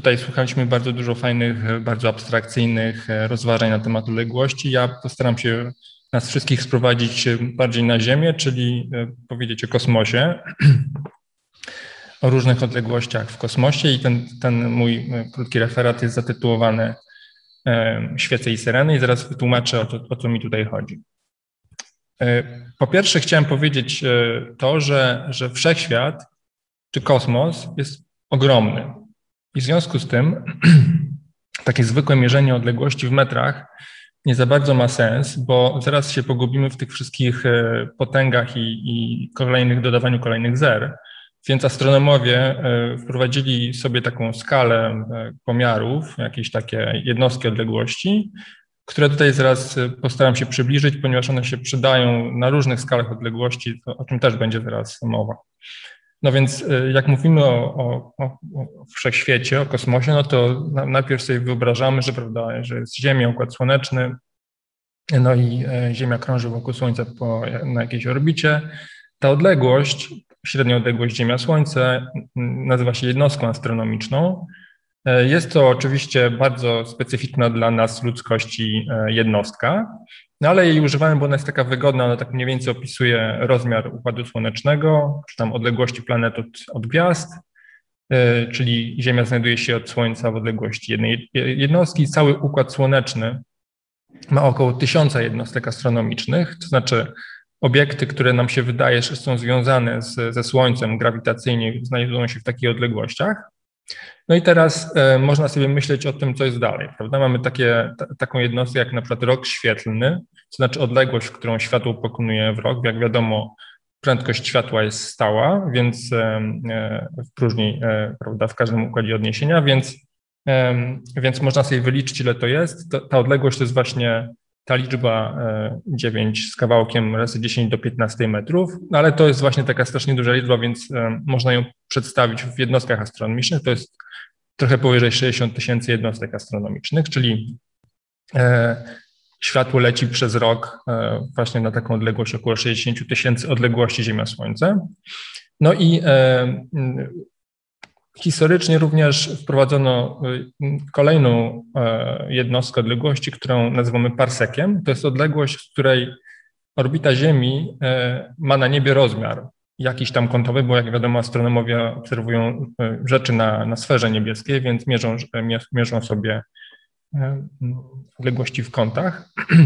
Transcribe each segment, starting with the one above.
tutaj słuchaliśmy bardzo dużo fajnych, bardzo abstrakcyjnych rozważań na temat odległości. Ja postaram się nas wszystkich sprowadzić bardziej na Ziemię, czyli powiedzieć o kosmosie, o różnych odległościach w kosmosie i ten, ten mój krótki referat jest zatytułowany Świece i Syreny i zaraz wytłumaczę o, to, o co mi tutaj chodzi. Po pierwsze chciałem powiedzieć to, że, że wszechświat czy kosmos jest ogromny. I w związku z tym takie zwykłe mierzenie odległości w metrach nie za bardzo ma sens, bo zaraz się pogubimy w tych wszystkich e, potęgach i, i kolejnych dodawaniu kolejnych zer. Więc astronomowie e, wprowadzili sobie taką skalę e, pomiarów, jakieś takie jednostki odległości, które tutaj zaraz postaram się przybliżyć, ponieważ one się przydają na różnych skalach odległości, o czym też będzie zaraz mowa. No więc y, jak mówimy o, o, o, wszechświecie, o kosmosie, no to najpierw sobie wyobrażamy, że, prawda, że jest Ziemia, Układ Słoneczny, no i e, Ziemia krąży wokół Słońca po, na jakiejś orbicie. Ta odległość, średnia odległość Ziemia-Słońce nazywa się jednostką astronomiczną. E, jest to oczywiście bardzo specyficzna dla nas ludzkości e, jednostka, no ale jej używałem, bo ona jest taka wygodna, ona tak mniej więcej opisuje rozmiar Układu Słonecznego, czy tam odległości planet od, od gwiazd, e, czyli Ziemia znajduje się od Słońca w odległości jednej jednostki. Cały Układ Słoneczny ma około tysiąca jednostek astronomicznych, to znaczy obiekty, które nam się wydaje, że są związane z, ze Słońcem grawitacyjnie, znajdują się w takich odległościach. No i teraz e, można sobie myśleć o tym, co jest dalej, prawda? Mamy takie, t- taką jednostkę jak na przykład rok świetlny, to znaczy odległość, którą światło pokonuje w rok. Jak wiadomo, prędkość światła jest stała, więc e, w próżni, e, prawda, w każdym układzie odniesienia, więc, więc można sobie wyliczyć, ile to jest. Ta odległość to jest właśnie ta liczba 9 z kawałkiem razy 10 do 15 metrów, no ale to jest właśnie taka strasznie duża liczba, więc można ją przedstawić w jednostkach astronomicznych. To jest trochę powyżej 60 tysięcy jednostek astronomicznych, czyli e, światło leci przez rok e, właśnie na taką odległość około 60 tysięcy odległości Ziemia-Słońce. No i e, historycznie również wprowadzono kolejną jednostkę odległości, którą nazywamy parsekiem. To jest odległość, w której orbita Ziemi ma na niebie rozmiar jakiś tam kątowy, bo jak wiadomo astronomowie obserwują e, rzeczy na, na sferze niebieskiej, więc mierzą, mierzą sobie e, odległości w kątach.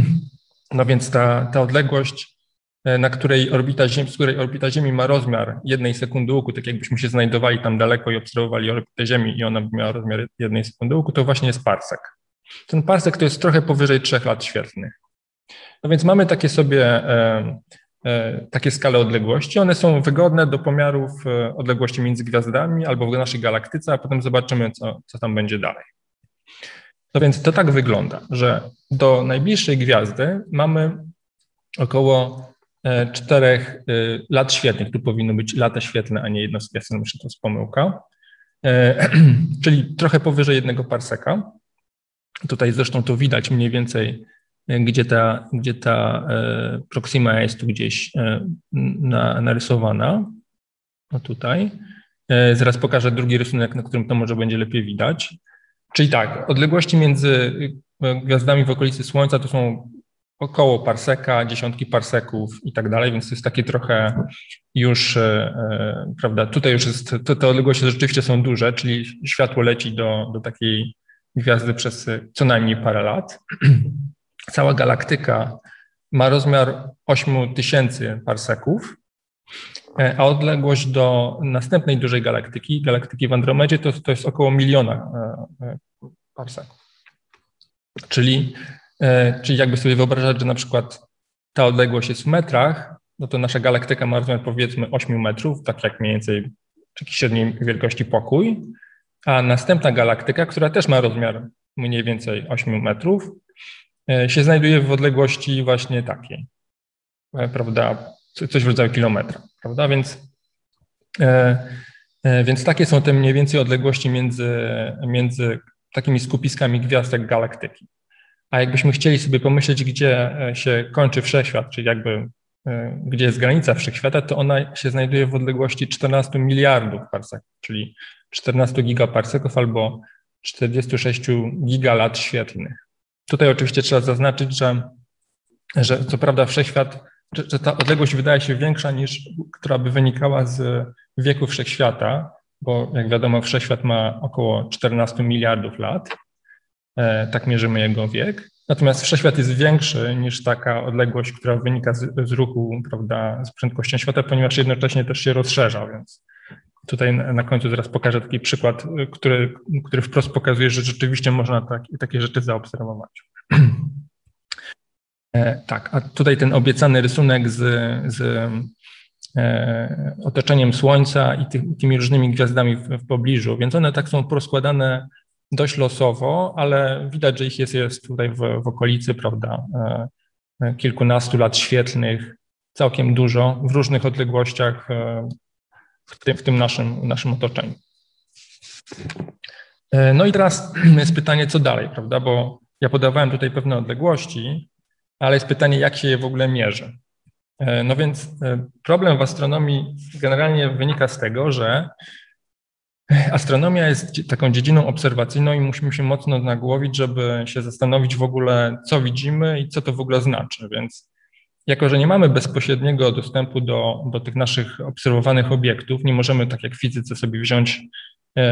No więc ta, ta odległość, e, na której orbita Ziemi, z której orbita Ziemi ma rozmiar jednej sekundy łuku, tak jakbyśmy się znajdowali tam daleko i obserwowali orbitę Ziemi i ona by miała rozmiar jednej sekundy łuku, to właśnie jest parsek. Ten parsek to jest trochę powyżej trzech lat świetlnych. No więc mamy takie sobie E, takie skale odległości. One są wygodne do pomiarów e, odległości między gwiazdami albo w naszej galaktyce, a potem zobaczymy, co, co tam będzie dalej. No więc to tak wygląda, że do najbliższej gwiazdy mamy około e, czterech lat świetlnych. Tu powinno być lata świetlne, a nie jednostki astronomiczne, to jest pomyłka. Czyli trochę powyżej jednego parseka. Tutaj zresztą to widać mniej więcej gdzie ta, gdzie ta e, Proxima jest tu gdzieś e, na, narysowana. No tutaj. E, zaraz pokażę drugi rysunek, na którym to może będzie lepiej widać. Czyli tak, odległości między gwiazdami w okolicy Słońca to są około parseka, dziesiątki parseków i tak dalej, więc to jest takie trochę już, prawda, tutaj już jest, to, te odległości rzeczywiście są duże, czyli światło leci do, do takiej gwiazdy przez co najmniej parę lat. Cała galaktyka ma rozmiar 8000 parseków, e, a odległość do następnej dużej galaktyki, galaktyki w Andromedzie, to, to jest około miliona e, e, parseków. Czyli, czyli jakby sobie wyobrażać, że na przykład ta odległość jest w metrach, no to nasza galaktyka ma rozmiar powiedzmy 8 metrów, tak jak mniej więcej taki średniej wielkości pokój, a następna galaktyka, która też ma rozmiar mniej więcej 8 metrów, się znajduje w odległości właśnie takiej, e, prawda, coś w rodzaju kilometra, prawda, więc, e, więc takie są te mniej więcej odległości między, między takimi skupiskami gwiazdek galaktyki. A jakbyśmy chcieli sobie pomyśleć, gdzie się kończy wszechświat, czyli jakby gdzie jest granica wszechświata, to ona się znajduje w odległości 14 miliardów parseków, czyli 14 gigaparseków albo 46 gigalat świetlnych. Tutaj oczywiście trzeba zaznaczyć, że, że co prawda wszechświat, że, ta odległość wydaje się większa niż, która by wynikała z wieku wszechświata, bo jak wiadomo wszechświat ma około 14 miliardów lat, e, tak mierzymy jego wiek. Natomiast wszechświat jest większy niż taka odległość, która wynika z, z ruchu, prawda, z prędkością światła, ponieważ jednocześnie też się rozszerza, więc Tutaj na końcu zaraz pokażę taki przykład, który, który wprost pokazuje, że rzeczywiście można tak, takie rzeczy zaobserwować. E, tak, a tutaj ten obiecany rysunek z, z e, otoczeniem Słońca i ty, tymi różnymi gwiazdami w, w, pobliżu, więc one tak są proskładane dość losowo, ale widać, że ich jest, jest tutaj w, w okolicy, prawda, e, kilkunastu lat świetlnych, całkiem dużo, w różnych odległościach w tym, w tym naszym, naszym otoczeniu. E, no i teraz jest pytanie, co dalej, prawda? Bo ja podawałem tutaj pewne odległości, ale jest pytanie, jak się je w ogóle mierzy. E, no więc e, problem w astronomii generalnie wynika z tego, że astronomia jest taką dziedziną obserwacyjną i musimy się mocno nagłowić, żeby się zastanowić w ogóle, co widzimy i co to w ogóle znaczy. Więc jako, że nie mamy bezpośredniego dostępu do, do tych naszych obserwowanych obiektów, nie możemy, tak jak w fizyce, sobie wziąć, e,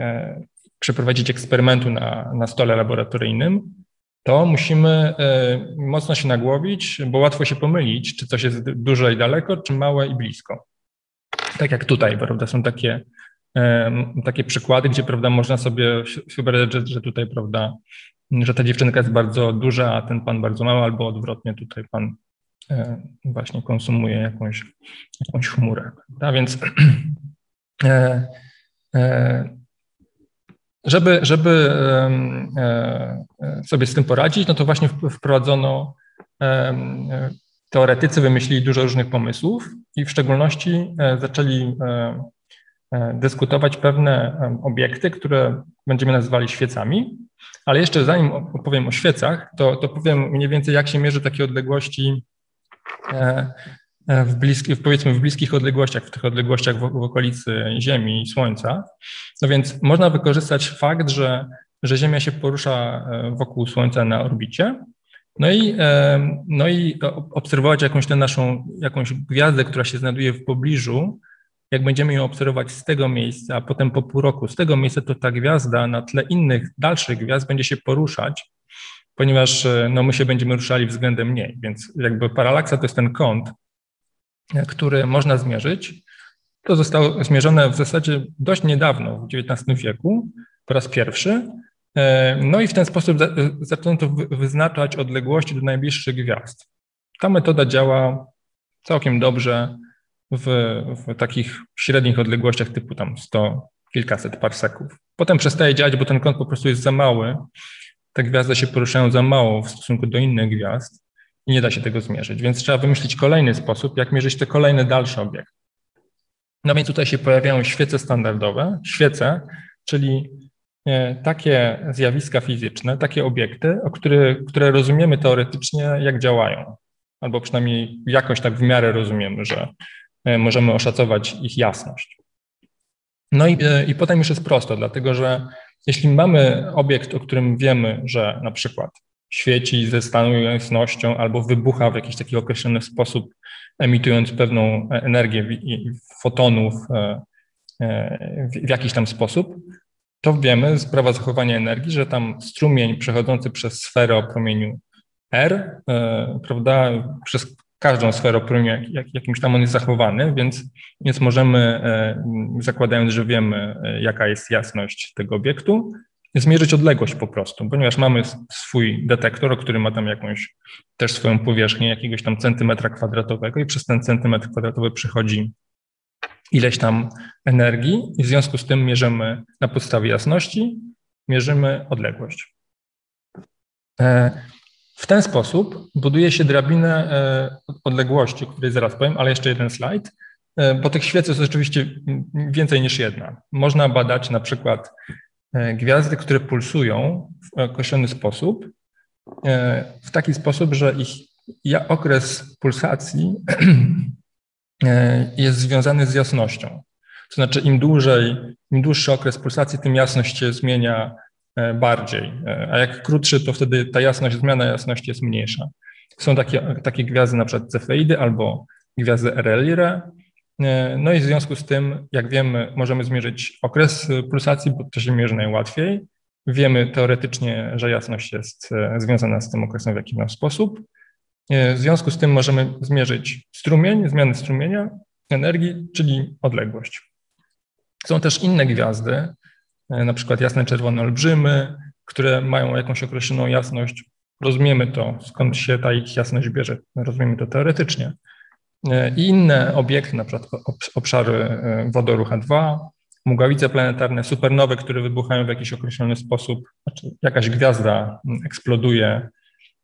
e, przeprowadzić eksperymentu na, na stole laboratoryjnym, to musimy e, mocno się nagłowić, bo łatwo się pomylić, czy coś jest duże i daleko, czy małe i blisko. Tak jak tutaj, prawda, są takie, takie przykłady, gdzie, prawda, można sobie wyobrazić, że, że tutaj, prawda, że ta dziewczynka jest bardzo duża, a ten pan bardzo mały, albo odwrotnie, tutaj pan właśnie konsumuje jakąś, jakąś chmurę. A więc e, e, żeby, żeby sobie z tym poradzić, no to właśnie wprowadzono, teoretycy wymyślili dużo różnych pomysłów i w szczególności zaczęli dyskutować pewne obiekty, które będziemy nazywali świecami. Ale jeszcze zanim opowiem o świecach, to, to powiem mniej więcej, jak się mierzy takie odległości E, e, w bliskich, powiedzmy w bliskich odległościach, w tych odległościach w, w okolicy Ziemi i Słońca. No więc można wykorzystać fakt, że, że Ziemia się porusza e, wokół Słońca na orbicie, no i, no i obserwować jakąś tę naszą, jakąś gwiazdę, która się znajduje w pobliżu, jak będziemy ją obserwować z tego miejsca, a potem po pół roku z tego miejsca, to ta gwiazda na tle innych, dalszych gwiazd będzie się poruszać ponieważ e, no, my się będziemy ruszali względem mniej. Więc jakby paralaksa to jest ten kąt, e, który można zmierzyć. To zostało zmierzone w zasadzie dość niedawno, w XIX wieku, po raz pierwszy. E, no i w ten sposób zaczęto wyznaczać odległości do najbliższych gwiazd. Ta metoda działa całkiem dobrze w, w takich średnich odległościach typu tam 100, kilkaset parseków. Potem przestaje działać, bo ten kąt po prostu jest za mały te gwiazdy się poruszają za mało w stosunku do innych gwiazd i nie da się tego zmierzyć. Więc trzeba wymyślić kolejny sposób, jak mierzyć te kolejne dalsze obiekty. No więc tutaj się pojawiają świece standardowe, świece, czyli e, takie zjawiska fizyczne, takie obiekty, o które, które rozumiemy teoretycznie, jak działają, albo przynajmniej jakoś tak w miarę rozumiemy, że e, możemy oszacować ich jasność. No i, e, i potem już jest prosto, dlatego że jeśli mamy obiekt, o którym wiemy, że na przykład świeci ze staną jasnością albo wybucha w jakiś taki określony sposób, emitując pewną energię fotonów e, e, w jakiś tam sposób, to wiemy z prawa zachowania energii, że tam strumień przechodzący przez sferę o promieniu R, e, prawda, przez każdą sferę o promieniu jak, jakimś tam on jest zachowany, więc, więc możemy, e, zakładając, że wiemy, e, jaka jest jasność tego obiektu, zmierzyć odległość po prostu, ponieważ mamy swój detektor, który ma tam jakąś też swoją powierzchnię jakiegoś tam centymetra kwadratowego i przez ten centymetr kwadratowy przychodzi ileś tam energii i w związku z tym mierzymy na podstawie jasności, mierzymy odległość. W ten sposób buduje się drabinę e, odległości, o której zaraz powiem, ale jeszcze jeden slajd, e, bo tych świec jest oczywiście więcej niż jedna. Można badać na przykład e, gwiazdy, które pulsują w określony sposób, w taki sposób, że ich okres pulsacji jest związany z jasnością. To znaczy, im dłużej, im dłuższy okres pulsacji, tym jasność się zmienia bardziej, a jak krótszy, to wtedy ta jasność, zmiana jasności jest mniejsza. Są takie, takie gwiazdy, na przykład cefeidy albo gwiazdy RL-IRE. No i w związku z tym, jak wiemy, możemy zmierzyć okres pulsacji, bo to się mierzy najłatwiej. Wiemy teoretycznie, że jasność jest e, związana z tym okresem w jakiś sposób. E, w związku z tym możemy zmierzyć strumień, zmiany strumienia energii, czyli odległość. Są też inne gwiazdy, e, na przykład jasne czerwone olbrzymy, które mają jakąś określoną jasność. Rozumiemy to, skąd się ta ich jasność bierze. Rozumiemy to teoretycznie. I inne obiekty, na przykład obszary wodoru H2, mgławice planetarne, supernowe, które wybuchają w jakiś określony sposób, znaczy jakaś gwiazda eksploduje,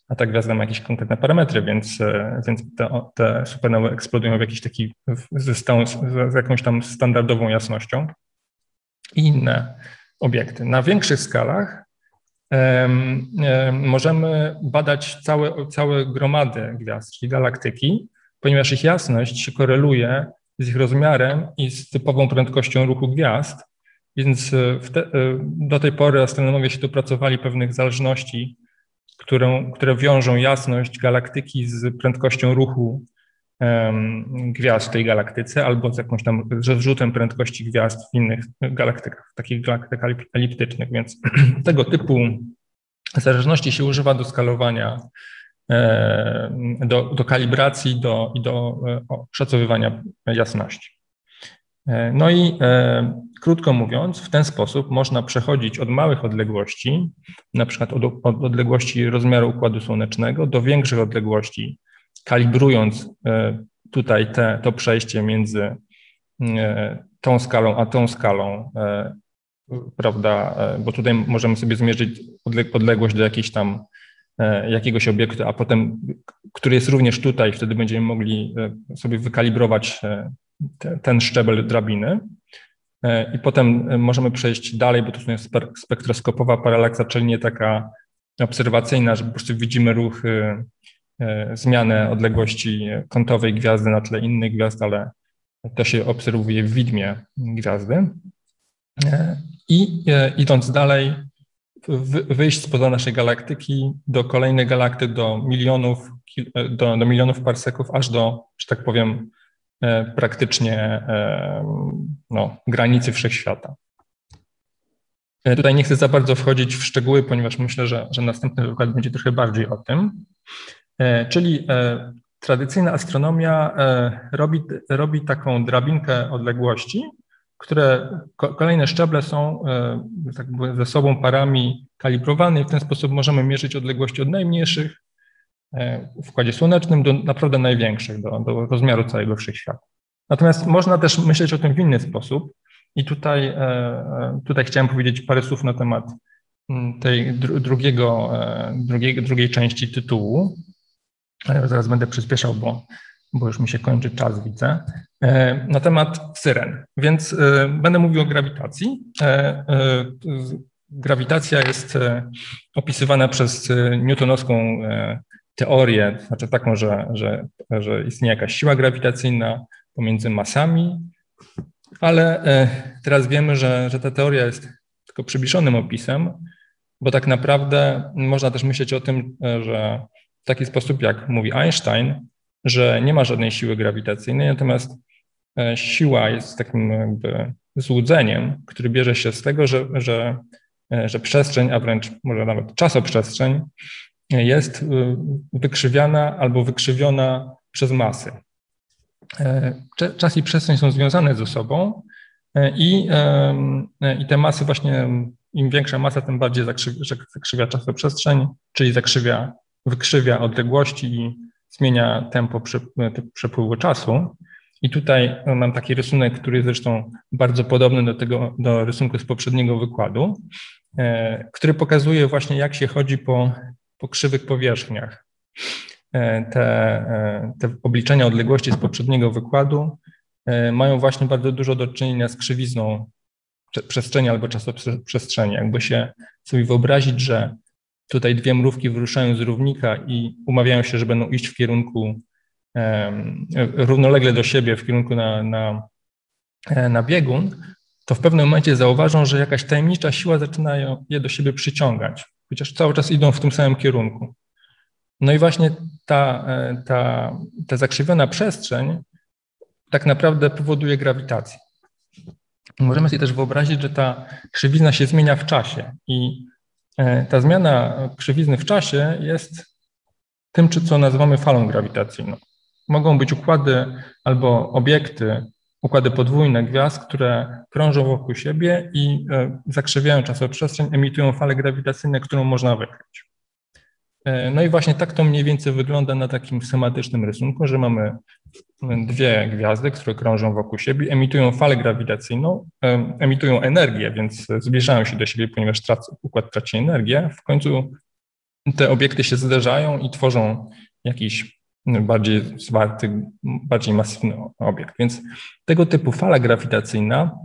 a ta gwiazda ma jakieś konkretne parametry, więc, e, więc te, te supernowe eksplodują w jakiś taki, ze stałą, z jakąś tam standardową jasnością i inne obiekty. Na większych skalach możemy badać całe, całe gromady gwiazd, czyli galaktyki, ponieważ ich jasność się koreluje z ich rozmiarem i z typową prędkością ruchu gwiazd. Więc e, te, e, do tej pory astronomowie się dopracowali pewnych zależności, którą, które wiążą jasność galaktyki z prędkością ruchu gwiazd w tej galaktyce albo z jakąś tam zrzutem prędkości gwiazd w innych galaktykach, takich galaktykach eliptycznych. Więc tego typu zależności się używa do skalowania E, do, do kalibracji do, i do e, oszacowywania jasności. E, no i krótko mówiąc, w ten sposób można przechodzić od małych odległości, na przykład od, od odległości rozmiaru układu słonecznego, do większych odległości, kalibrując e, tutaj te, to przejście między e, tą skalą a tą skalą, prawda, bo tutaj możemy sobie zmierzyć odległość do jakiejś tam E, jakiegoś obiektu, a potem, który jest również tutaj, wtedy będziemy mogli e, sobie wykalibrować e, te, ten szczebel drabiny. I potem możemy przejść dalej, bo to jest spektroskopowa paralaksa, czyli nie taka obserwacyjna, że po prostu widzimy ruchy, zmianę odległości kątowej gwiazdy na tle innych gwiazd, ale to się obserwuje w widmie gwiazdy. I idąc dalej, wyjść spoza naszej galaktyki do kolejnej galakty, do milionów, do, do milionów parseków, aż do, że tak powiem, e, praktycznie e, no, granicy wszechświata. E, tutaj nie chcę za bardzo wchodzić w szczegóły, ponieważ myślę, że, że następny wykład będzie trochę bardziej o tym. Czyli tradycyjna astronomia robi, robi taką drabinkę odległości, które kolejne szczeble są e, tak ze sobą parami kalibrowane i w ten sposób możemy mierzyć odległości od najmniejszych e, w Układzie Słonecznym do naprawdę największych, do, do rozmiaru całego wszechświata. Natomiast można też myśleć o tym w inny sposób i tutaj, e, tutaj chciałem powiedzieć parę słów na temat mm, tej drugiego, drugiej, drugiej części tytułu. Zaraz będę przyspieszał, bo bo już mi się kończy czas, widzę, e, na temat syren. Więc e, będę mówił o grawitacji. E, grawitacja jest opisywana przez newtonowską teorię, znaczy taką, że, że, że istnieje jakaś siła grawitacyjna pomiędzy masami, ale teraz wiemy, że, że ta teoria jest tylko przybliżonym opisem, bo tak naprawdę można też myśleć o tym, że w taki sposób, jak mówi Einstein, że nie ma żadnej siły grawitacyjnej, natomiast e, siła jest takim jakby złudzeniem, który bierze się z tego, że, że, e, że przestrzeń, a wręcz może nawet czasoprzestrzeń jest e, wykrzywiana albo wykrzywiona przez masy. Czas i przestrzeń są związane ze sobą i, i te masy właśnie, im większa masa, tym bardziej zakrzywia, zakrzywia czasoprzestrzeń, czyli zakrzywia, wykrzywia odległości i zmienia tempo przepływu czasu. I tutaj mam taki rysunek, który jest zresztą bardzo podobny do tego, do rysunku z poprzedniego wykładu, e, który pokazuje właśnie, jak się chodzi po, po krzywych powierzchniach. E, te, e, te obliczenia odległości z poprzedniego wykładu mają właśnie bardzo dużo do czynienia z krzywizną przestrzeni albo czasoprzestrzeni. Jakby się sobie wyobrazić, że tutaj dwie mrówki wyruszają z równika i umawiają się, że będą iść w kierunku równolegle do siebie, w kierunku na, na, na biegun, to w pewnym momencie zauważą, że jakaś tajemnicza siła zaczyna je do siebie przyciągać, chociaż cały czas idą w tym samym kierunku. No i właśnie ta, ta, ta zakrzywiona przestrzeń tak naprawdę powoduje grawitację. Możemy sobie też wyobrazić, że ta krzywizna się zmienia w czasie i e, ta zmiana krzywizny w czasie jest tym, co nazywamy falą grawitacyjną. Mogą być układy albo obiekty, układy podwójne gwiazd, które krążą wokół siebie i e, zakrzywiają czasoprzestrzeń, emitują fale grawitacyjne, którą można wykryć. E, no i właśnie tak to mniej więcej wygląda na takim schematycznym rysunku, że mamy dwie gwiazdy, które krążą wokół siebie, emitują falę grawitacyjną, e, emitują energię, więc zbliżają się do siebie, ponieważ tracą, układ traci energię. W końcu te obiekty się zderzają i tworzą jakiś bardziej zwarty, bardziej masywny obiekt. Więc tego typu fala grawitacyjna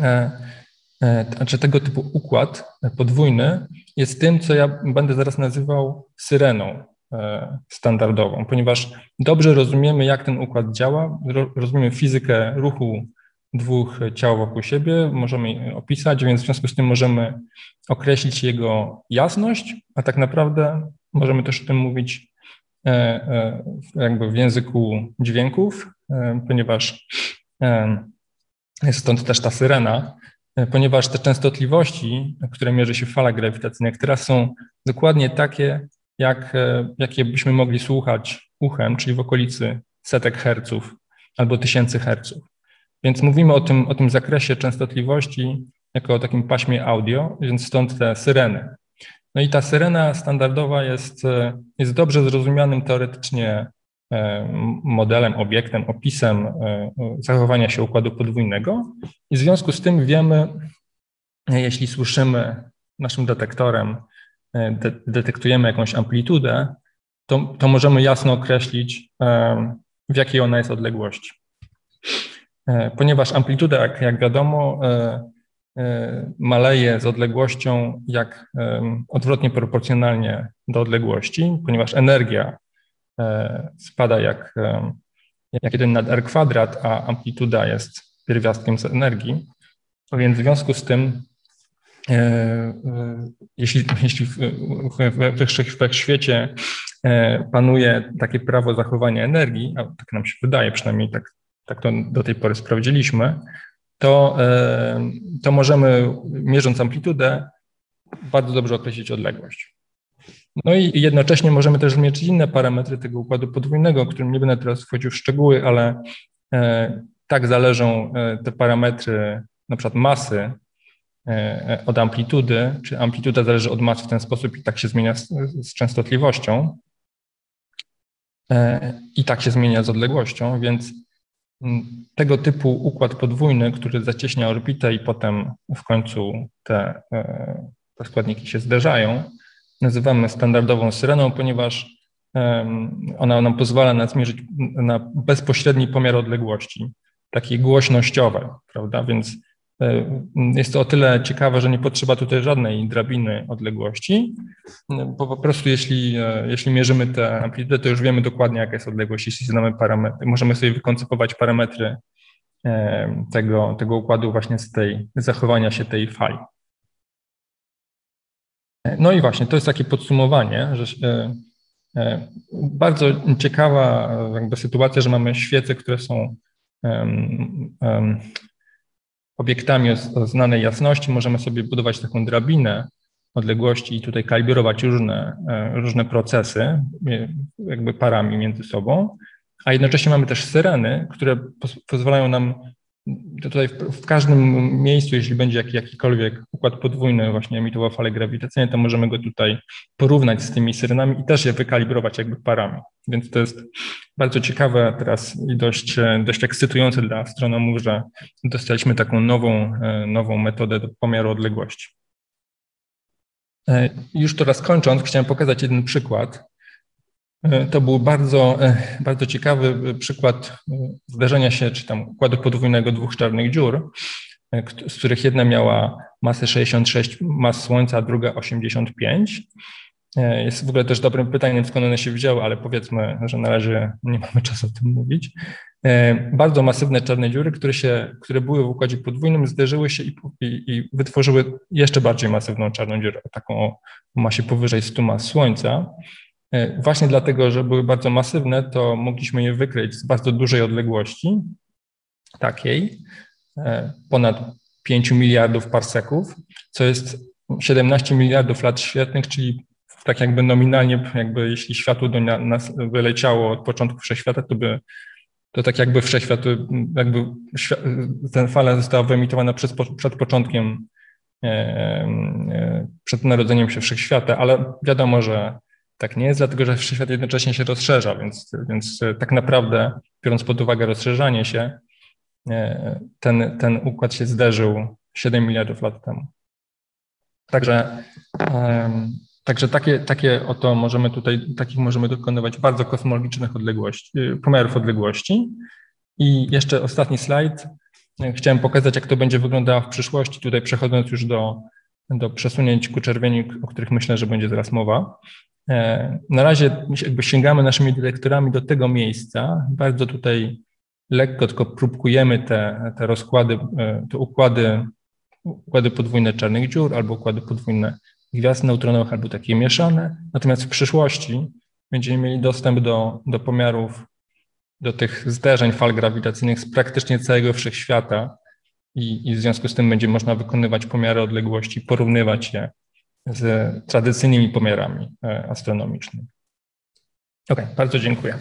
E, znaczy tego typu układ podwójny jest tym, co ja będę zaraz nazywał syreną e, standardową, ponieważ dobrze rozumiemy, jak ten układ działa, rozumiemy fizykę ruchu dwóch ciał wokół siebie, możemy opisać, więc w związku z tym możemy określić jego jasność, a tak naprawdę możemy też o tym mówić e, jakby w języku dźwięków, ponieważ stąd też ta syrena, E, ponieważ te częstotliwości, które mierzy się w falach grawitacyjnych, teraz są dokładnie takie, jak, e, jakie byśmy mogli słuchać uchem, czyli w okolicy setek herców albo tysięcy herców. Więc mówimy o tym, o tym zakresie częstotliwości jako o takim paśmie audio, więc stąd te syreny. No i ta syrena standardowa jest, e, jest dobrze zrozumianym teoretycznie modelem, obiektem, opisem e, zachowania się układu podwójnego i w związku z tym wiemy, jeśli słyszymy naszym detektorem, e, de detektujemy jakąś amplitudę, to, to możemy jasno określić, w jakiej ona jest odległości. Ponieważ amplituda, jak, jak wiadomo, maleje z odległością jak odwrotnie proporcjonalnie do odległości, ponieważ energia E, spada jak, e, jak 1 nad r kwadrat, a amplituda jest pierwiastkiem z energii. Więc w związku z tym, e, jeśli, jeśli w, w, w świecie panuje takie prawo zachowania energii, a tak nam się wydaje, przynajmniej tak, tak to do tej pory sprawdziliśmy, to, to możemy, mierząc amplitudę, bardzo dobrze określić odległość. No i jednocześnie możemy też zmierzyć inne parametry tego układu podwójnego, o którym nie będę teraz wchodził w szczegóły, ale e, tak zależą e, te parametry na przykład masy e, od amplitudy, czy amplituda zależy od masy w ten sposób i tak się zmienia z, z częstotliwością? I tak się zmienia z odległością, więc tego typu układ podwójny, który zacieśnia orbitę i potem w końcu te, te składniki się zderzają, nazywamy standardową syreną, ponieważ ona nam pozwala na zmierzyć na bezpośredni pomiar odległości, taki głośnościowy, prawda? Więc jest to o tyle ciekawe, że nie potrzeba tutaj żadnej drabiny odległości, bo po prostu jeśli, e, jeśli mierzymy tę amplitudę, to już wiemy dokładnie, jaka jest odległość, jeśli znamy parametry. Możemy sobie wykoncypować parametry tego, tego układu właśnie z tej zachowania się tej fali. No i właśnie, to jest takie podsumowanie, że e, e, bardzo ciekawa jakby sytuacja, że mamy świece, które są obiektami o znanej jasności. Możemy sobie budować taką drabinę odległości i tutaj kalibrować różne, e, różne procesy, jakby parami między sobą. A jednocześnie mamy też syreny, które pozwalają nam tutaj w, w, każdym miejscu, jeśli będzie jak, jakikolwiek układ podwójny właśnie emitował fale grawitacyjne, to możemy go tutaj porównać z tymi syrenami i też je wykalibrować jakby parami. Więc to jest bardzo ciekawe teraz i dość, dość ekscytujące dla astronomów, że dostaliśmy taką nową, nową metodę do pomiaru odległości. E, już teraz kończąc, chciałem pokazać jeden przykład, E, to był bardzo, e, bardzo ciekawy przykład e, zdarzenia się, czy tam układu podwójnego dwóch czarnych dziur. z których jedna miała masę 66 mas Słońca, a druga 85. E, jest w ogóle też dobrym pytaniem, skąd one się wzięły, ale powiedzmy, że na razie nie mamy czasu o tym mówić. E, bardzo masywne czarne dziury, które, się, które były w układzie podwójnym, zderzyły się i, i, i wytworzyły jeszcze bardziej masywną czarną dziurę, taką o masie powyżej 100 mas Słońca. E, właśnie dlatego, że były bardzo masywne, to mogliśmy je wykryć z bardzo dużej odległości, takiej, ponad 5 miliardów parseków, co jest 17 miliardów lat świetnych, czyli tak jakby nominalnie, jakby jeśli światło do nas wyleciało od początku wszechświata, to by to tak jakby wszechświat, jakby ten fala została wyemitowana przed, przed początkiem, e, e, przed narodzeniem się wszechświata, ale wiadomo, że tak nie jest, dlatego że wszechświat jednocześnie się rozszerza, więc, więc tak naprawdę, biorąc pod uwagę rozszerzanie się, e, ten, ten układ się zderzył 7 miliardów lat temu. Także Także takie, takie oto możemy tutaj, takich możemy dokonywać bardzo kosmologicznych odległości, y, pomiarów odległości. I jeszcze ostatni slajd. Chciałem pokazać, jak to będzie wyglądało w przyszłości, tutaj przechodząc już do, do przesunięć ku czerwieni, o których myślę, że będzie teraz mowa. E, na razie jakby sięgamy naszymi detektorami do tego miejsca. Bardzo tutaj lekko tylko próbkujemy te, te rozkłady, e, te układy, układy podwójne czarnych dziur albo układy podwójne gwiazd neutronowych albo takie mieszane. Natomiast w przyszłości będziemy mieli dostęp do, do pomiarów, do tych zderzeń fal grawitacyjnych z praktycznie całego wszechświata i, i w związku z tym będzie można wykonywać pomiary odległości, porównywać je z tradycyjnymi pomiarami e, astronomicznymi. Ok, bardzo dziękuję.